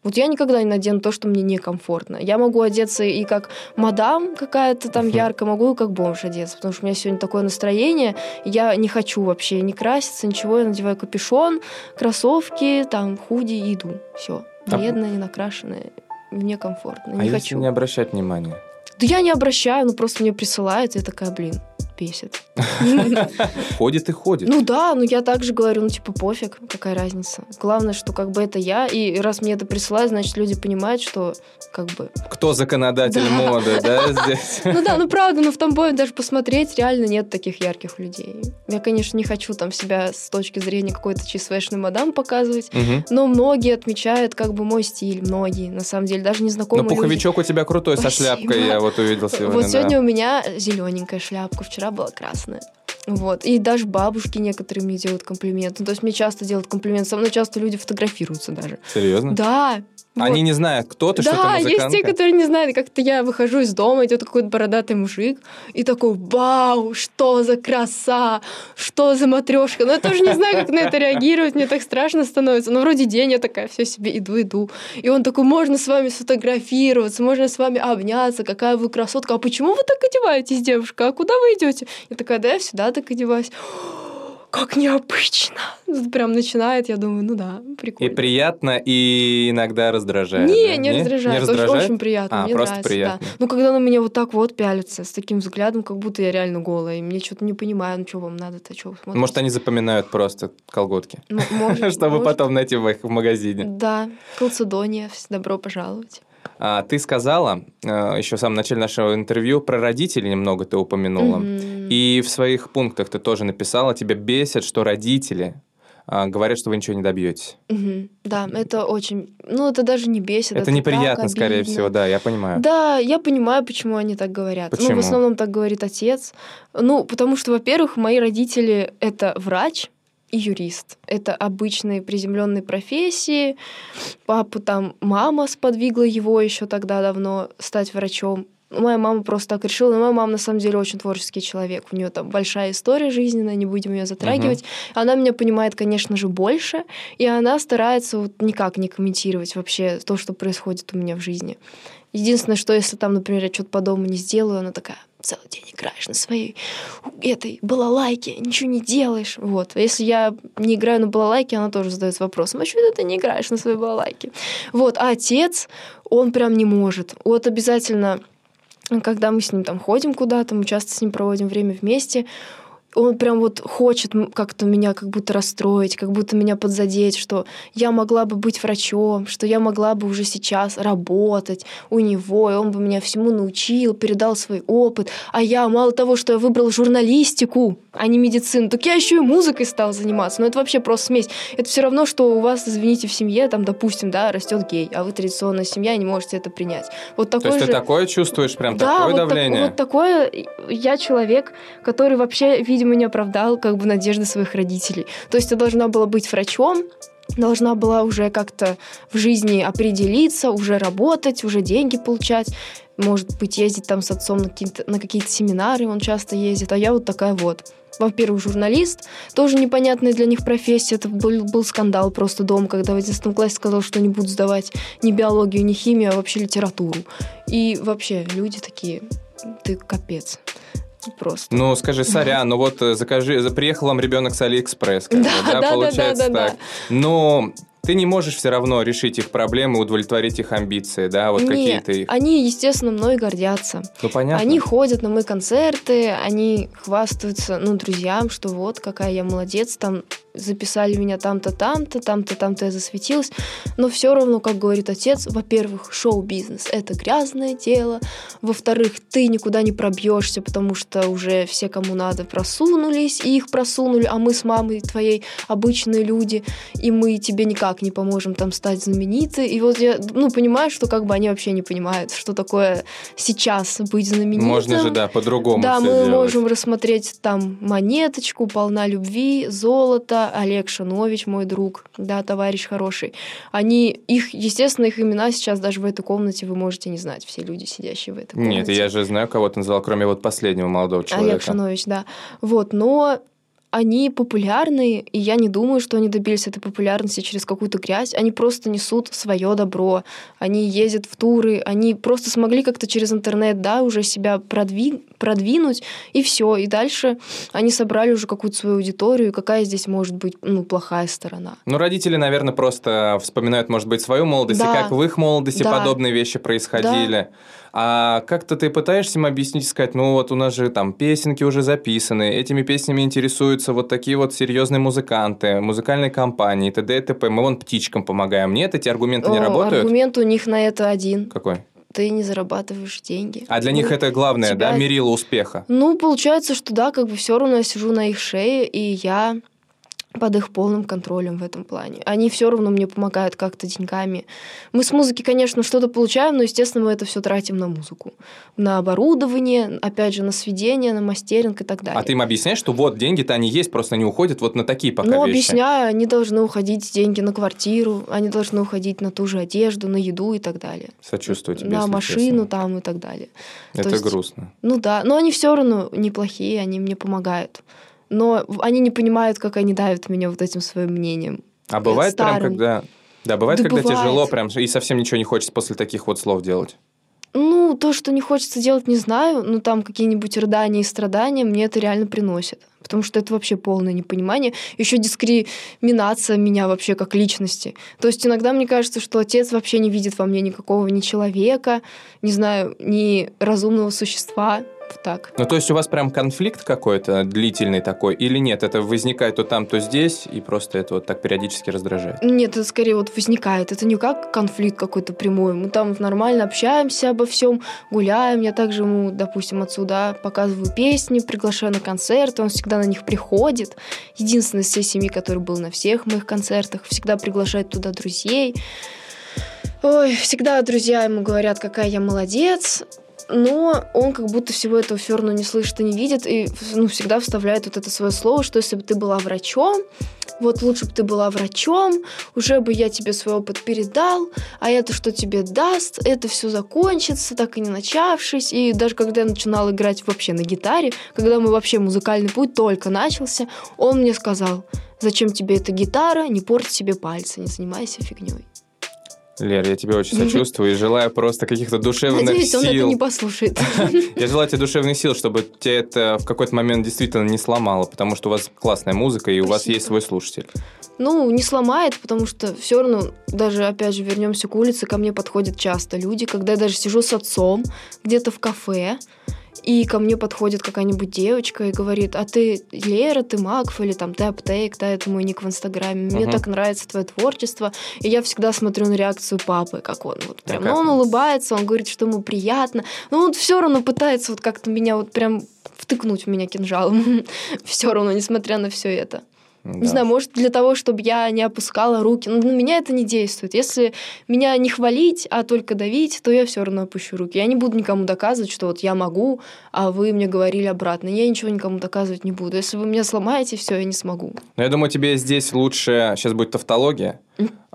Speaker 2: Вот я никогда не надену то, что мне некомфортно. Я могу одеться и как мадам какая-то там яркая, могу и как бомж одеться, потому что у меня сегодня такое настроение, я не хочу вообще не краситься, ничего, я надеваю капюшон, кроссовки, там, худи и иду. Все. Бледная, не накрашенная, мне комфортно,
Speaker 1: А
Speaker 2: не
Speaker 1: если
Speaker 2: хочу.
Speaker 1: не обращать внимания?
Speaker 2: Да я не обращаю, ну просто мне присылают, и я такая, блин, бесит. (laughs)
Speaker 1: Ходит и ходит.
Speaker 2: Ну да, но я также говорю, ну типа пофиг, какая разница. Главное, что как бы это я, и раз мне это присылают, значит люди понимают, что как бы...
Speaker 1: Кто законодатель (laughs)
Speaker 2: Да.
Speaker 1: моды, да, здесь? (laughs)
Speaker 2: Ну да, ну правда, ну в Тамбове даже посмотреть реально нет таких ярких людей. Я, конечно, не хочу там себя с точки зрения какой-то чисвешной мадам показывать, но многие отмечают как бы мой стиль, многие, на самом деле, даже
Speaker 1: Ну,
Speaker 2: незнакомые люди.
Speaker 1: пуховичок у тебя крутой, со шляпкой, я вот увидел сегодня,
Speaker 2: Вот сегодня у меня зелененькая шляпка, вчера была красная. Вот. И даже бабушки некоторые мне делают комплименты. Ну, То есть мне часто делают комплименты. Со мной часто люди фотографируются даже.
Speaker 1: Серьезно?
Speaker 2: Да.
Speaker 1: Они
Speaker 2: вот.
Speaker 1: не знают, кто ты, что ты
Speaker 2: Да, есть те, которые не знают. Как-то я выхожу из дома, идет какой-то бородатый мужик, и такой, вау, что за краса, что за матрешка. Но я тоже не знаю, как на это реагировать, мне так страшно становится. Но вроде день, я такая, все себе иду, иду. И он такой, можно с вами сфотографироваться, можно с вами обняться, какая вы красотка. А почему вы так одеваетесь, девушка? А куда вы идете? Я такая, да, я всегда так одеваюсь. (gasps) Как необычно. Тут прям начинает, я думаю, ну да,
Speaker 1: И
Speaker 2: прикольно.
Speaker 1: приятно, и иногда раздражает.
Speaker 2: Не,
Speaker 1: да?
Speaker 2: не раздражает.
Speaker 1: Не
Speaker 2: Очень-
Speaker 1: раздражает?
Speaker 2: Очень, приятно.
Speaker 1: А,
Speaker 2: мне
Speaker 1: просто
Speaker 2: нравится,
Speaker 1: приятно.
Speaker 2: да. Ну, когда на меня вот так вот пялятся, с таким взглядом, как будто я реально голая, и мне что-то не понимаю, ну что вам надо-то, что вы смотрите?
Speaker 1: Может, они запоминают просто колготки, (laughs) чтобы потом найти в их в магазине.
Speaker 2: Да, Колцедония, добро пожаловать.
Speaker 1: А, ты сказала э, еще в самом начале нашего интервью про родителей немного ты упомянула.
Speaker 2: Мгм.
Speaker 1: И в своих пунктах ты тоже написала, тебя бесит, что родители а, говорят, что вы ничего не добьетесь.
Speaker 2: Мгм. Да, это очень... Ну, это даже не бесит.
Speaker 1: Это
Speaker 2: так
Speaker 1: неприятно, скорее
Speaker 2: обидно.
Speaker 1: всего, да, я понимаю.
Speaker 2: Да, я понимаю, почему они так говорят. Ну,
Speaker 1: Почему?
Speaker 2: в основном так говорит отец. Ну, потому что, во-первых, мои родители — это врач и юрист. Это обычные приземленные профессии. Папу там мама сподвигла его еще тогда давно стать врачом. Моя мама просто так решила. Но моя мама, на самом деле, очень творческий человек. У нее там большая история жизненная, не будем ее затрагивать. Она меня понимает, конечно же, больше, и она старается вот никак не комментировать вообще то, что происходит у меня в жизни. Единственное, что если там, например, я что-то по дому не сделаю, она такая, целый день играешь на своей этой балалайке, ничего не делаешь. Вот. Если я не играю на балалайке, она тоже задает вопрос, а что ты не играешь на своей балалайке? Вот. А отец, он прям не может. Вот обязательно, когда мы с ним там ходим куда-то, мы часто с ним проводим время вместе, он прям вот хочет как-то меня как будто расстроить, как будто меня подзадеть, что я могла бы быть врачом, что я могла бы уже сейчас работать у него, и он бы меня всему научил, передал свой опыт. А я, мало того, что я выбрал журналистику, а не медицину, так я еще и музыкой стал заниматься. Но это вообще просто смесь. Это все равно, что у вас, извините, в семье, там, допустим, да, растет гей, а вы традиционная семья и не можете это принять. Вот
Speaker 1: То
Speaker 2: такой
Speaker 1: есть
Speaker 2: же...
Speaker 1: ты такое чувствуешь, прям
Speaker 2: Да,
Speaker 1: такое
Speaker 2: вот, так-
Speaker 1: давление?
Speaker 2: вот такое я человек, который вообще, видимо, не оправдал как бы надежды своих родителей. То есть я должна была быть врачом, должна была уже как-то в жизни определиться, уже работать, уже деньги получать, может быть, ездить там с отцом на какие-то, на какие-то семинары, он часто ездит, а я вот такая вот. Во-первых, журналист, тоже непонятная для них профессия. Это был, был скандал просто дома, когда в 11 классе сказал, что не буду сдавать ни биологию, ни химию, а вообще литературу. И вообще, люди такие, ты капец. Просто.
Speaker 1: Ну, скажи, сорян, ну вот э, закажи, за- приехал вам ребенок с Алиэкспресс, как
Speaker 2: Да,
Speaker 1: да,
Speaker 2: да,
Speaker 1: получается
Speaker 2: да, да,
Speaker 1: так. Но ты не можешь все равно решить их проблемы, удовлетворить их амбиции, да, вот какие-то их.
Speaker 2: они, естественно, мной гордятся.
Speaker 1: Ну, понятно.
Speaker 2: Они ходят на мои концерты, они хвастаются, ну, друзьям, что вот какая я молодец, там записали меня там-то, там-то, там-то, там-то я засветилась. Но все равно, как говорит отец, во-первых, шоу-бизнес — это грязное дело. Во-вторых, ты никуда не пробьешься, потому что уже все, кому надо, просунулись, и их просунули, а мы с мамой твоей обычные люди, и мы тебе никак не поможем там стать знаменитой. И вот я, ну, понимаю, что как бы они вообще не понимают, что такое сейчас быть знаменитым.
Speaker 1: Можно же, да, по-другому
Speaker 2: Да, мы
Speaker 1: делать.
Speaker 2: можем рассмотреть там монеточку, полна любви, золото, Олег Шанович, мой друг, да, товарищ хороший. Они, их, естественно, их имена сейчас даже в этой комнате вы можете не знать, все люди, сидящие в этой комнате.
Speaker 1: Нет, я же знаю, кого ты назвал, кроме вот последнего молодого
Speaker 2: Олег
Speaker 1: человека.
Speaker 2: Шанович, да. Вот, но они популярны, и я не думаю, что они добились этой популярности через какую-то грязь. Они просто несут свое добро. Они ездят в туры, они просто смогли как-то через интернет, да, уже себя продви- продвинуть, и все. И дальше они собрали уже какую-то свою аудиторию. Какая здесь может быть, ну, плохая сторона?
Speaker 1: Ну, родители, наверное, просто вспоминают, может быть, свою молодость,
Speaker 2: Да.
Speaker 1: и как в их молодости
Speaker 2: Да.
Speaker 1: подобные вещи происходили. А как-то ты пытаешься им объяснить, сказать, ну вот у нас же там песенки уже записаны, этими песнями интересуются вот такие вот серьезные музыканты, музыкальные компании, т.д. и т.п. Мы вон птичкам помогаем. Нет, эти аргументы не
Speaker 2: О,
Speaker 1: работают?
Speaker 2: Аргумент у них на это один.
Speaker 1: Какой?
Speaker 2: Ты не зарабатываешь деньги.
Speaker 1: А для них
Speaker 2: Ну,
Speaker 1: это главное,
Speaker 2: тебя-
Speaker 1: да, мерило успеха.
Speaker 2: Ну, получается, что да, как бы все равно я сижу на их шее, и я под их полным контролем в этом плане. Они все равно мне помогают как-то деньгами. Мы с музыки, конечно, что-то получаем, но, естественно, мы это все тратим на музыку. На оборудование, опять же, на сведение, на мастеринг и так далее.
Speaker 1: А ты им объясняешь, что вот деньги-то они есть, просто они уходят вот на такие пока
Speaker 2: ну,
Speaker 1: вещи.
Speaker 2: объясняю, они должны уходить деньги на квартиру, они должны уходить на ту же одежду, на еду и так далее.
Speaker 1: Сочувствую тебе,
Speaker 2: на машину
Speaker 1: честно.
Speaker 2: там и так далее. То
Speaker 1: Это
Speaker 2: есть-
Speaker 1: грустно.
Speaker 2: Ну да, но они все равно неплохие, они мне помогают. Но они не понимают, как они давят меня вот этим своим мнением.
Speaker 1: А бывает прям,
Speaker 2: старым.
Speaker 1: когда... Да, бывает,
Speaker 2: Да
Speaker 1: когда
Speaker 2: бывает.
Speaker 1: тяжело прям, и совсем ничего не хочется после таких вот слов делать.
Speaker 2: Ну, то, что не хочется делать, не знаю, но там какие-нибудь рыдания и страдания мне это реально приносит. Потому что это вообще полное непонимание. Еще дискриминация меня вообще как личности. То есть иногда мне кажется, что отец вообще не видит во мне никакого ни человека, не знаю, ни разумного существа. Так.
Speaker 1: Ну, то есть у вас прям конфликт какой-то длительный такой или нет? Это возникает то там, то здесь, и просто это вот так периодически раздражает?
Speaker 2: Нет, это скорее вот возникает. Это не как конфликт какой-то прямой. Мы там нормально общаемся обо всем, гуляем. Я также ему, допустим, отсюда показываю песни, приглашаю на концерты, он всегда на них приходит. Единственный из всей семьи, который был на всех моих концертах, всегда приглашает туда друзей. Ой, всегда друзья ему говорят, какая я молодец, но он как будто всего этого все равно не слышит и не видит, и ну, всегда вставляет вот это свое слово, что если бы ты была врачом, вот лучше бы ты была врачом, уже бы я тебе свой опыт передал, а это что тебе даст, это все закончится, так и не начавшись. И даже когда я начинала играть вообще на гитаре, когда мы вообще музыкальный путь только начался, он мне сказал, зачем тебе эта гитара, не порти себе пальцы, не занимайся фигней.
Speaker 1: Лер, я тебе очень сочувствую и желаю просто каких-то душевных
Speaker 2: Надеюсь,
Speaker 1: сил.
Speaker 2: он это не послушает. (laughs)
Speaker 1: Я желаю тебе душевных сил, чтобы тебе это в какой-то момент действительно не сломало, потому что у вас классная музыка и у вас есть свой слушатель.
Speaker 2: Ну, не сломает, потому что все равно, даже опять же, вернемся к улице, ко мне подходят часто люди, когда я даже сижу с отцом где-то в кафе, и ко мне подходит какая-нибудь девочка и говорит, а ты Лера, ты Макф, или там ты Аптейк, да, это мой ник в Инстаграме, мне
Speaker 1: Мгм.
Speaker 2: так нравится твое творчество, и я всегда смотрю на реакцию папы, как он вот прям, ну, он? улыбается, он говорит, что ему приятно, но он все равно пытается вот как-то меня вот прям втыкнуть в меня кинжалом, (laughs) все равно, несмотря на все это. Не
Speaker 1: Да.
Speaker 2: знаю, может, для того, чтобы я не опускала руки. Но на меня это не действует. Если меня не хвалить, а только давить, то я все равно опущу руки. Я не буду никому доказывать, что вот я могу, а вы мне говорили обратно. Я ничего никому доказывать не буду. Если вы меня сломаете, все, я не смогу.
Speaker 1: Но я думаю, тебе здесь лучше, сейчас будет тавтология,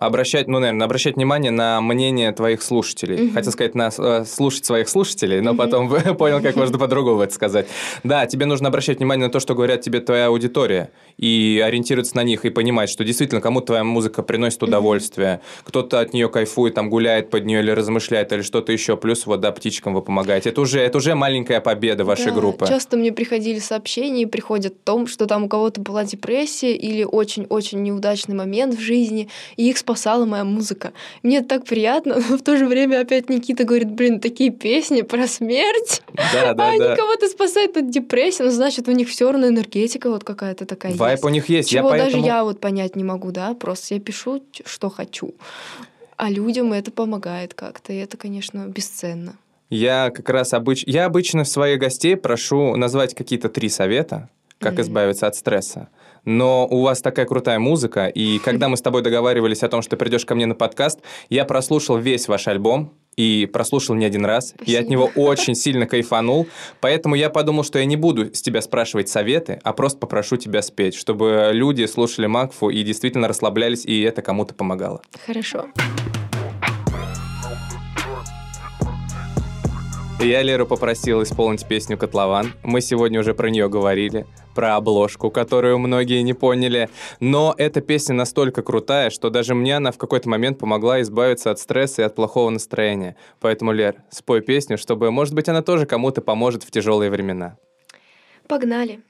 Speaker 1: обращать, ну, наверное, обращать внимание на мнение твоих слушателей.
Speaker 2: Мгм.
Speaker 1: Хотел сказать, на э, слушать своих слушателей, но потом (laughs) понял, как можно по-другому это сказать. Да, тебе нужно обращать внимание на то, что говорят тебе твоя аудитория, и ориентироваться на них, и понимать, что действительно кому твоя музыка приносит удовольствие, кто-то от нее кайфует, там гуляет под нее или размышляет, или что-то еще, плюс вот, да, птичкам вы помогаете. Это уже, это уже маленькая победа вашей
Speaker 2: Да,
Speaker 1: группы.
Speaker 2: Часто мне приходили сообщения приходят о том, что там у кого-то была депрессия или очень-очень неудачный момент в жизни, и их спасала моя музыка. Мне это так приятно, (laughs) но в то же время опять Никита говорит, блин, такие песни про смерть,
Speaker 1: Да, (laughs) да,
Speaker 2: а они
Speaker 1: да.
Speaker 2: кого-то спасают от депрессии, ну, значит, у них все равно энергетика вот какая-то такая
Speaker 1: Вайп
Speaker 2: есть.
Speaker 1: у них есть.
Speaker 2: Чего
Speaker 1: я
Speaker 2: даже
Speaker 1: поэтому...
Speaker 2: я вот понять не могу, да, просто я пишу, что хочу. А людям это помогает как-то, и это, конечно, бесценно.
Speaker 1: Я как раз обыч... я обычно своих гостей прошу назвать какие-то три совета, как
Speaker 2: Мгм.
Speaker 1: избавиться от стресса. Но у вас такая крутая музыка, и когда мы с тобой договаривались о том, что ты придешь ко мне на подкаст, я прослушал весь ваш альбом и прослушал не один раз. И от
Speaker 2: Спасибо.
Speaker 1: него (laughs) очень сильно кайфанул. Поэтому я подумал, что я не буду с тебя спрашивать советы, а просто попрошу тебя спеть, чтобы люди слушали Макфу и действительно расслаблялись, и это кому-то помогало.
Speaker 2: Хорошо.
Speaker 1: Я Леру попросил исполнить песню «Котлован». Мы сегодня уже про нее говорили, про обложку, которую многие не поняли. Но эта песня настолько крутая, что даже мне она в какой-то момент помогла избавиться от стресса и от плохого настроения. Поэтому, Лер, спой песню, чтобы, может быть, она тоже кому-то поможет в тяжелые времена.
Speaker 2: Погнали.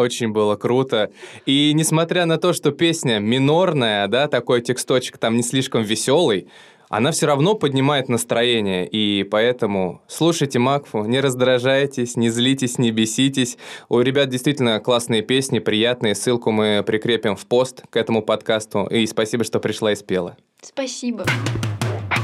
Speaker 1: Очень было круто. И несмотря на то, что песня минорная, да, такой тексточек там не слишком веселый, она все равно поднимает настроение, и поэтому слушайте Макфу, не раздражайтесь, не злитесь, не беситесь. У ребят действительно классные песни, приятные. Ссылку мы прикрепим в пост к этому подкасту. И спасибо, что пришла и спела.
Speaker 2: Спасибо.